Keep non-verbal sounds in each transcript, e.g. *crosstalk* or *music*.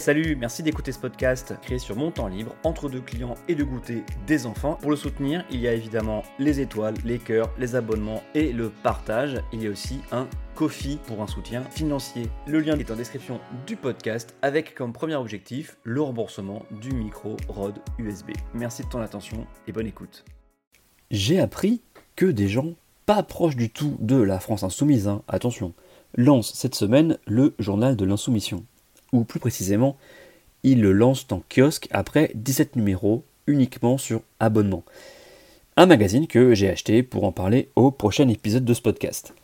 Salut, merci d'écouter ce podcast créé sur mon temps libre, entre deux clients et de goûter des enfants. Pour le soutenir, il y a évidemment les étoiles, les cœurs, les abonnements et le partage. Il y a aussi un Kofi pour un soutien financier. Le lien est en description du podcast avec comme premier objectif le remboursement du micro ROD USB. Merci de ton attention et bonne écoute. J'ai appris que des gens pas proches du tout de la France insoumise, hein, attention, lancent cette semaine le journal de l'insoumission ou plus précisément, il le lance en kiosque après 17 numéros uniquement sur abonnement. Un magazine que j'ai acheté pour en parler au prochain épisode de ce podcast.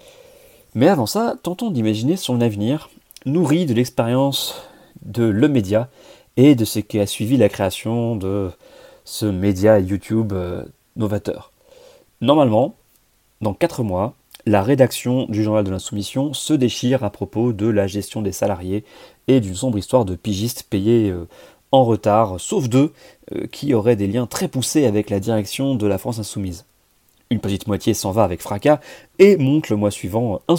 Mais avant ça, tentons d'imaginer son avenir, nourri de l'expérience de Le Média et de ce qui a suivi la création de ce média YouTube euh, novateur. Normalement, dans 4 mois, la rédaction du journal de l'insoumission se déchire à propos de la gestion des salariés et d'une sombre histoire de pigistes payés euh, en retard, sauf deux euh, qui auraient des liens très poussés avec la direction de la France insoumise. Une petite moitié s'en va avec fracas et monte le mois suivant un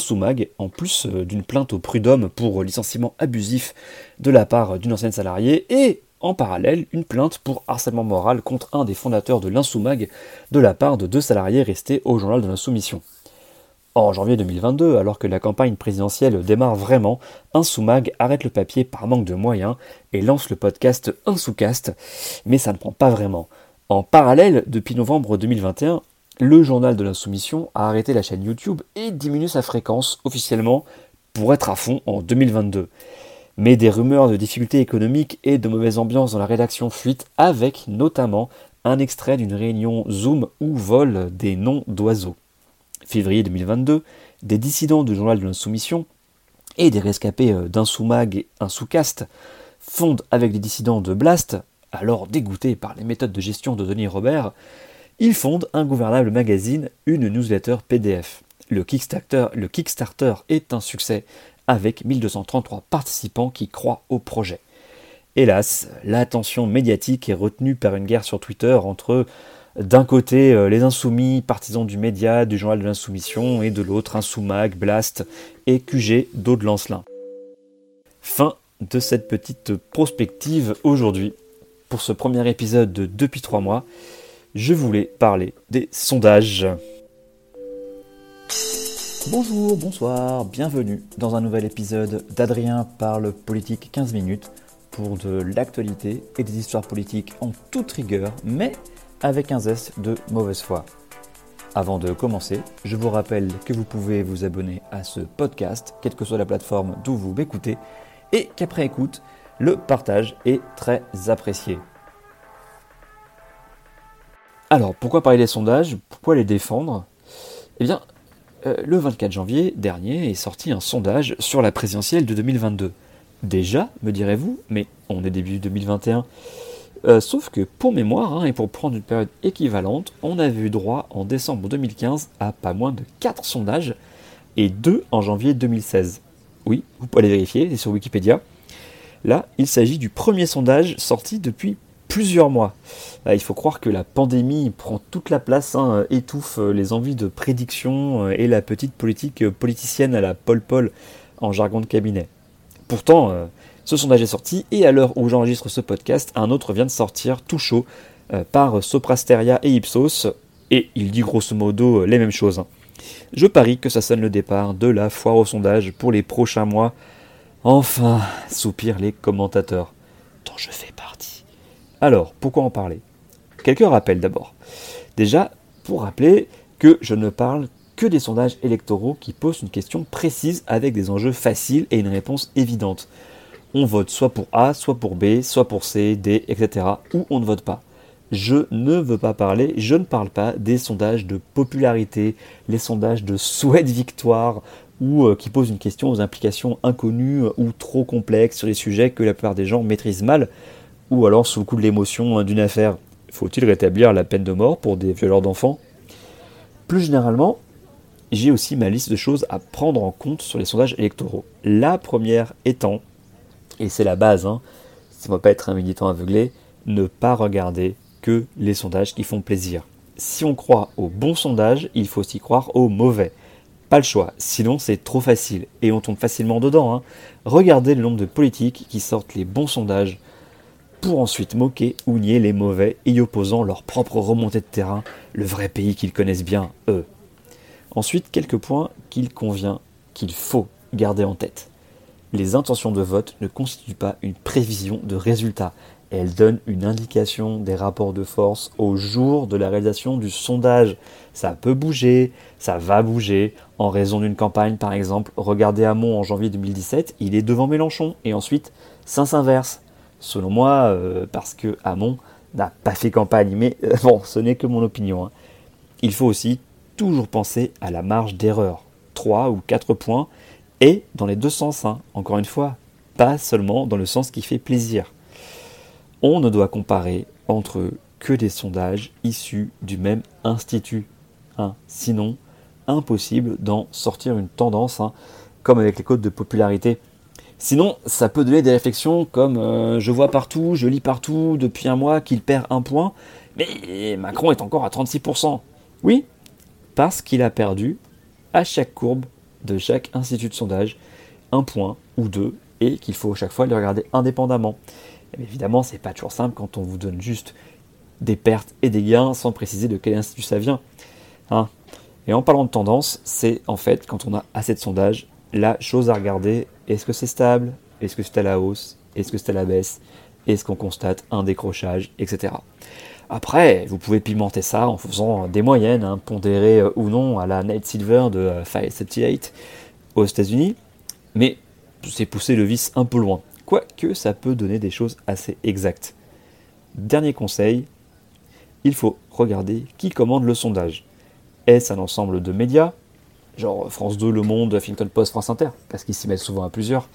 en plus euh, d'une plainte au prud'homme pour licenciement abusif de la part d'une ancienne salariée, et en parallèle une plainte pour harcèlement moral contre un des fondateurs de l'insoumag de la part de deux salariés restés au journal de l'insoumission. En janvier 2022, alors que la campagne présidentielle démarre vraiment, un sous-mag arrête le papier par manque de moyens et lance le podcast Un sous-cast, mais ça ne prend pas vraiment. En parallèle, depuis novembre 2021, le journal de l'insoumission a arrêté la chaîne YouTube et diminue sa fréquence officiellement pour être à fond en 2022. Mais des rumeurs de difficultés économiques et de mauvaise ambiance dans la rédaction fuitent avec notamment un extrait d'une réunion Zoom où volent des noms d'oiseaux février 2022, des dissidents du journal de l'insoumission et des rescapés euh, d'un sous-mag et un sous-cast fondent avec les dissidents de Blast, alors dégoûtés par les méthodes de gestion de Denis Robert, ils fondent un gouvernable magazine, une newsletter PDF. Le Kickstarter, le Kickstarter est un succès avec 1233 participants qui croient au projet. Hélas, l'attention médiatique est retenue par une guerre sur Twitter entre d'un côté euh, les insoumis, partisans du média, du journal de l'insoumission, et de l'autre Insoumag, Blast et QG d'Aude Lancelin. Fin de cette petite prospective aujourd'hui. Pour ce premier épisode de Depuis 3 mois, je voulais parler des sondages. Bonjour, bonsoir, bienvenue dans un nouvel épisode d'Adrien parle politique 15 minutes pour de l'actualité et des histoires politiques en toute rigueur, mais avec un zeste de mauvaise foi. Avant de commencer, je vous rappelle que vous pouvez vous abonner à ce podcast, quelle que soit la plateforme d'où vous m'écoutez, et qu'après écoute, le partage est très apprécié. Alors, pourquoi parler des sondages? Pourquoi les défendre? Eh bien, euh, le 24 janvier dernier est sorti un sondage sur la présidentielle de 2022. Déjà, me direz-vous, mais on est début 2021 euh, sauf que pour mémoire, hein, et pour prendre une période équivalente, on avait eu droit en décembre 2015 à pas moins de 4 sondages et 2 en janvier 2016. Oui, vous pouvez aller vérifier, c'est sur Wikipédia. Là, il s'agit du premier sondage sorti depuis plusieurs mois. Euh, il faut croire que la pandémie prend toute la place, hein, étouffe euh, les envies de prédiction et la petite politique politicienne à la Paul-Paul en jargon de cabinet. Pourtant, ce sondage est sorti et à l'heure où j'enregistre ce podcast, un autre vient de sortir tout chaud euh, par Soprasteria et Ipsos et il dit grosso modo euh, les mêmes choses. Je parie que ça sonne le départ de la foire au sondage pour les prochains mois. Enfin, soupirent les commentateurs, dont je fais partie. Alors, pourquoi en parler? Quelques rappels d'abord. Déjà, pour rappeler que je ne parle que des sondages électoraux qui posent une question précise avec des enjeux faciles et une réponse évidente on vote soit pour A, soit pour B, soit pour C, D, etc. Ou on ne vote pas. Je ne veux pas parler, je ne parle pas des sondages de popularité, les sondages de souhait de victoire, ou euh, qui posent une question aux implications inconnues euh, ou trop complexes sur des sujets que la plupart des gens maîtrisent mal, ou alors sous le coup de l'émotion hein, d'une affaire. Faut-il rétablir la peine de mort pour des violeurs d'enfants? Plus généralement, j'ai aussi ma liste de choses à prendre en compte sur les sondages électoraux. La première étant et c'est la base, hein, ça ne va pas être un militant aveuglé, ne pas regarder que les sondages qui font plaisir. Si on croit aux bons sondages, il faut aussi croire aux mauvais. Pas le choix, sinon c'est trop facile et on tombe facilement dedans. Hein. Regardez le nombre de politiques qui sortent les bons sondages pour ensuite moquer ou nier les mauvais y opposant leur propre remontée de terrain, le vrai pays qu'ils connaissent bien, eux. Ensuite, quelques points qu'il convient, qu'il faut garder en tête. Les intentions de vote ne constituent pas une prévision de résultat. Elles donnent une indication des rapports de force au jour de la réalisation du sondage. Ça peut bouger, ça va bouger. En raison d'une campagne, par exemple, regardez Hamon en janvier 2017, il est devant Mélenchon. Et ensuite, ça s'inverse. Selon moi, euh, parce que Hamon n'a pas fait campagne. Mais euh, *laughs* bon, ce n'est que mon opinion. Hein. Il faut aussi toujours penser à la marge d'erreur. 3 ou 4 points et dans les deux sens, hein. encore une fois, pas seulement dans le sens qui fait plaisir. On ne doit comparer entre que des sondages issus du même institut. Hein. Sinon, impossible d'en sortir une tendance, hein, comme avec les codes de popularité. Sinon, ça peut donner des réflexions comme euh, je vois partout, je lis partout depuis un mois qu'il perd un point, mais Macron est encore à 36%. Oui, parce qu'il a perdu à chaque courbe de chaque institut de sondage un point ou deux et qu'il faut chaque fois les regarder indépendamment. Mais évidemment, c'est pas toujours simple quand on vous donne juste des pertes et des gains sans préciser de quel institut ça vient. Hein. et en parlant de tendance, c'est en fait quand on a assez de sondages, la chose à regarder, est-ce que c'est stable? Est-ce que c'est à la hausse? Est-ce que c'est à la baisse? Est-ce qu'on constate un décrochage Etc. Après, vous pouvez pimenter ça en faisant des moyennes, hein, pondérées euh, ou non à la Night Silver de 578 euh, aux États-Unis, mais c'est pousser le vice un peu loin, quoique ça peut donner des choses assez exactes. Dernier conseil, il faut regarder qui commande le sondage. Est-ce un ensemble de médias, genre France 2, Le Monde, Huffington Post, France Inter, parce qu'ils s'y mettent souvent à plusieurs?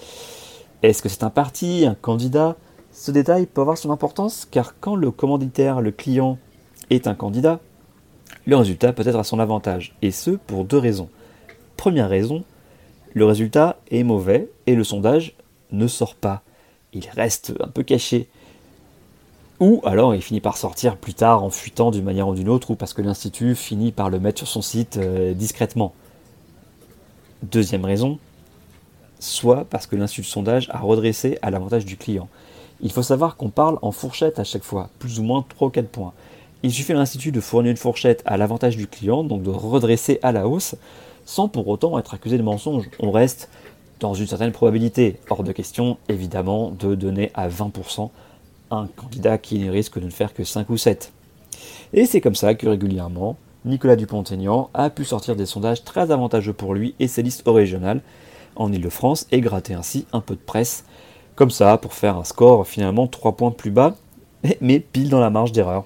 Est-ce que c'est un parti, un candidat? Ce détail peut avoir son importance car quand le commanditaire, le client, est un candidat, le résultat peut être à son avantage, et ce pour deux raisons. Première raison, le résultat est mauvais et le sondage ne sort pas. Il reste un peu caché. Ou alors il finit par sortir plus tard en fuitant d'une manière ou d'une autre, ou parce que l'Institut finit par le mettre sur son site euh, discrètement. Deuxième raison, soit parce que l'Institut de sondage a redressé à l'avantage du client. Il faut savoir qu'on parle en fourchette à chaque fois, plus ou moins 3 ou 4 points. Il suffit à l'Institut de fournir une fourchette à l'avantage du client, donc de redresser à la hausse, sans pour autant être accusé de mensonge. On reste dans une certaine probabilité. Hors de question, évidemment, de donner à 20% un candidat qui ne risque de ne faire que 5 ou 7. Et c'est comme ça que régulièrement, Nicolas Dupont-Aignan a pu sortir des sondages très avantageux pour lui et ses listes régionales en Ile-de-France et gratter ainsi un peu de presse comme ça, pour faire un score finalement 3 points plus bas, *laughs* mais pile dans la marge d'erreur.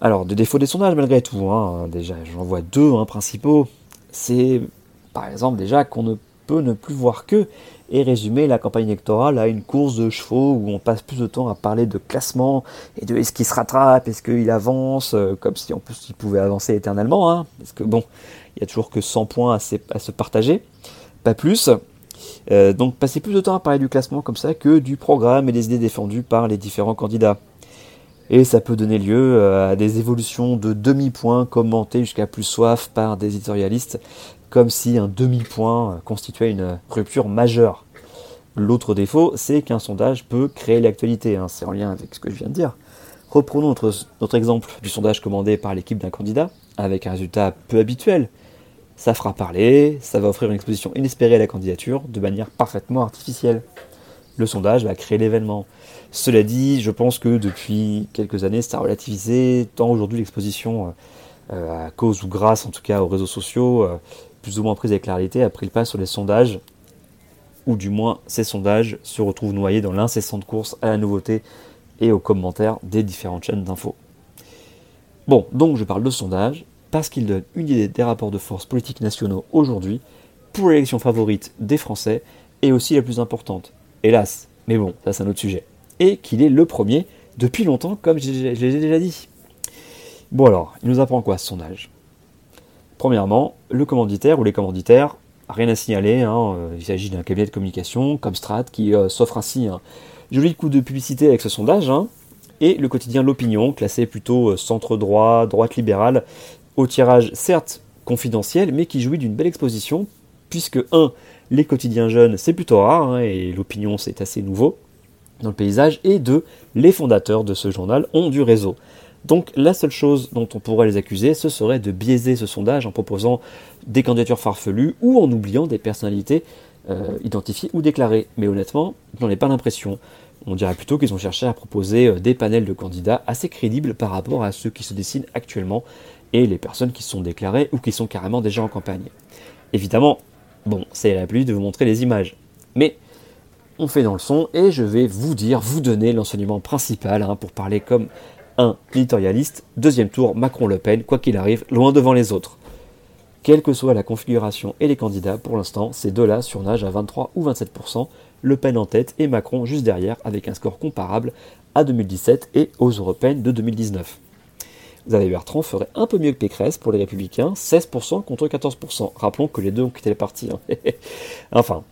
Alors, de défauts des sondages malgré tout, hein, déjà j'en vois deux hein, principaux. C'est par exemple déjà qu'on ne peut ne plus voir que et résumer la campagne électorale à une course de chevaux où on passe plus de temps à parler de classement et de est-ce qu'il se rattrape, est-ce qu'il avance, euh, comme si en plus il pouvait avancer éternellement, hein, parce que bon, il y a toujours que 100 points à se partager, pas plus. Euh, donc passer plus de temps à parler du classement comme ça que du programme et des idées défendues par les différents candidats. Et ça peut donner lieu euh, à des évolutions de demi-points commentées jusqu'à plus soif par des éditorialistes, comme si un demi-point constituait une rupture majeure. L'autre défaut, c'est qu'un sondage peut créer l'actualité, hein. c'est en lien avec ce que je viens de dire. Reprenons notre exemple du sondage commandé par l'équipe d'un candidat, avec un résultat peu habituel, ça fera parler, ça va offrir une exposition inespérée à la candidature de manière parfaitement artificielle. Le sondage va créer l'événement. Cela dit, je pense que depuis quelques années, ça a relativisé, tant aujourd'hui l'exposition, euh, à cause ou grâce en tout cas aux réseaux sociaux, euh, plus ou moins prise avec clarité, a pris le pas sur les sondages, ou du moins ces sondages se retrouvent noyés dans l'incessante course à la nouveauté et aux commentaires des différentes chaînes d'infos. Bon, donc je parle de sondage, parce qu'il donne une idée des rapports de force politiques nationaux aujourd'hui pour l'élection favorite des Français et aussi la plus importante. Hélas, mais bon, ça c'est un autre sujet. Et qu'il est le premier depuis longtemps, comme je l'ai déjà dit. Bon alors, il nous apprend quoi ce sondage? Premièrement, le commanditaire ou les commanditaires, rien à signaler, hein, euh, il s'agit d'un cabinet de communication comme Strat qui euh, s'offre ainsi un joli coup de publicité avec ce sondage, hein, et le quotidien L'Opinion, classé plutôt euh, centre droit, droite libérale, au tirage certes confidentiel, mais qui jouit d'une belle exposition, puisque 1. Les quotidiens jeunes, c'est plutôt rare, hein, et l'opinion, c'est assez nouveau dans le paysage, et 2. Les fondateurs de ce journal ont du réseau. Donc la seule chose dont on pourrait les accuser, ce serait de biaiser ce sondage en proposant des candidatures farfelues ou en oubliant des personnalités euh, identifiées ou déclarées. Mais honnêtement, je n'en ai pas l'impression. On dirait plutôt qu'ils ont cherché à proposer euh, des panels de candidats assez crédibles par rapport à ceux qui se dessinent actuellement et les personnes qui sont déclarées ou qui sont carrément déjà en campagne. Évidemment, bon, ça irait plus de vous montrer les images. Mais on fait dans le son et je vais vous dire, vous donner l'enseignement principal hein, pour parler comme un éditorialiste. Deuxième tour, Macron-Le Pen, quoi qu'il arrive, loin devant les autres. Quelle que soit la configuration et les candidats, pour l'instant, ces deux-là surnagent à 23 ou 27%, Le Pen en tête et Macron juste derrière, avec un score comparable à 2017 et aux européennes de 2019. Xavier Bertrand ferait un peu mieux que Pécresse pour les Républicains, 16% contre 14%. Rappelons que les deux ont quitté le parti. Hein. *laughs* enfin,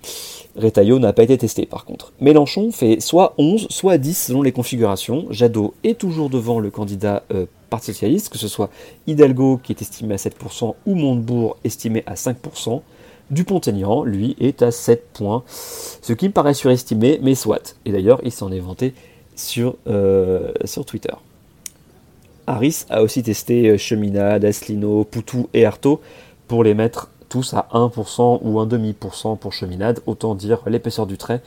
Retailleau n'a pas été testé par contre. Mélenchon fait soit 11, soit 10 selon les configurations. Jadot est toujours devant le candidat euh, Parti Socialiste, que ce soit Hidalgo qui est estimé à 7% ou Montebourg estimé à 5%. Dupont-Aignan, lui, est à 7 points, ce qui me paraît surestimé, mais soit. Et d'ailleurs, il s'en est vanté sur, euh, Twitter. Harris a aussi testé euh, Cheminade, Asselineau, Poutou et Artaud pour les mettre tous à 1% ou 1,5% pour Cheminade, autant dire l'épaisseur du trait,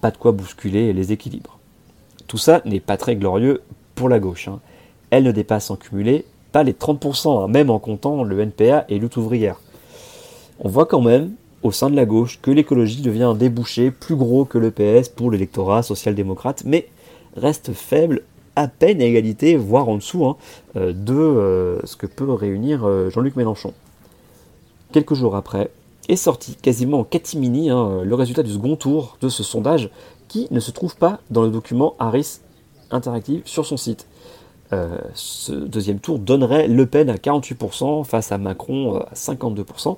pas de quoi bousculer les équilibres. Tout ça n'est pas très glorieux pour la gauche. Hein. Elle ne dépasse en cumulé pas les 30%, hein, même en comptant le NPA et lutte ouvrière. On voit quand même, au sein de la gauche, que l'écologie devient un débouché plus gros que le PS pour l'électorat social-démocrate, mais reste faible à peine à égalité, voire en dessous, hein, euh, de euh, ce que peut réunir euh, Jean-Luc Mélenchon. Quelques jours après, est sorti quasiment en catimini hein, le résultat du second tour de ce sondage qui ne se trouve pas dans le document Harris Interactive sur son site. Ce deuxième tour donnerait Le Pen à 48% face à Macron à 52%.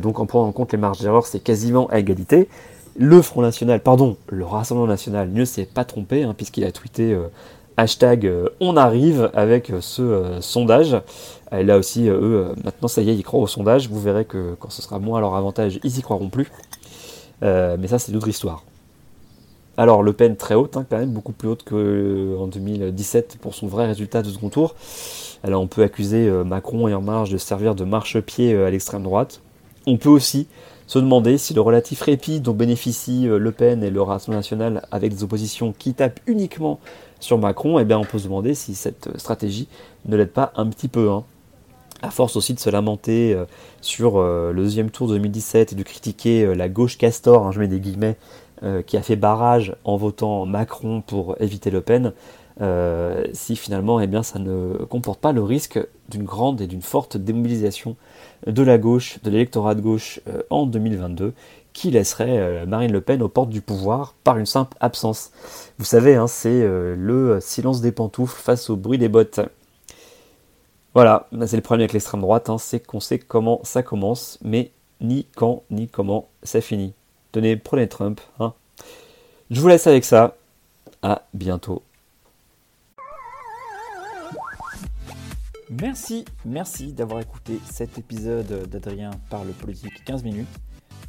donc en prenant en compte les marges d'erreur, c'est quasiment à égalité. Le Front National, pardon, le Rassemblement National ne s'est pas trompé, hein, puisqu'il a tweeté hashtag euh, on arrive avec euh, ce euh, sondage. Là aussi, eux, maintenant ça y est, ils croient au sondage. Vous verrez que quand ce sera moins à leur avantage, ils y croiront plus. mais ça, c'est d'autres histoire. Alors, Le Pen très haute, hein, quand même, beaucoup plus haute qu'en 2017 pour son vrai résultat de second tour. Alors, on peut accuser Macron et En Marche de servir de marchepied à l'extrême droite. On peut aussi se demander si le relatif répit dont bénéficient Le Pen et le Rassemblement national avec des oppositions qui tapent uniquement sur Macron, eh bien on peut se demander si cette stratégie ne l'aide pas un petit peu. Hein. À force aussi de se lamenter euh, sur euh, le deuxième tour de 2017 et de critiquer euh, la gauche castor, hein, je mets des guillemets, qui a fait barrage en votant Macron pour éviter Le Pen, si finalement eh bien, ça ne comporte pas le risque d'une grande et d'une forte démobilisation de la gauche, de l'électorat de gauche en 2022, qui laisserait euh, Marine Le Pen aux portes du pouvoir par une simple absence. Vous savez, hein, c'est euh, le silence des pantoufles face au bruit des bottes. Voilà, c'est le problème avec l'extrême droite, hein, c'est qu'on sait comment ça commence, mais ni quand ni comment ça finit. Tenez, prenez Trump. Hein. Je vous laisse avec ça. À bientôt. Merci, merci d'avoir écouté cet épisode d'Adrien parle politique 15 minutes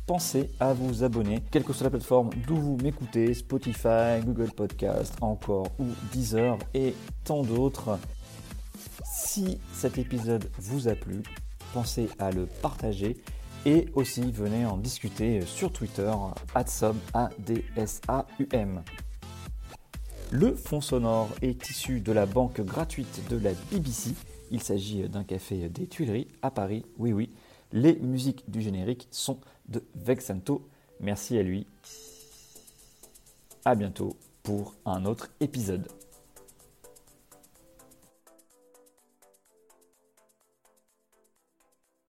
pensez à vous abonner, quelle que soit la plateforme d'où vous m'écoutez, Spotify, Google Podcast, encore ou Deezer et tant d'autres. Si cet épisode vous a plu, pensez à le partager et aussi venez en discuter sur Twitter, A-D-S-A-U-M. Le fond sonore est issu de la banque gratuite de la BBC. Il s'agit d'un café des Tuileries à Paris, oui oui. Les musiques du générique sont de Vexanto. Merci à lui. À bientôt pour un autre épisode.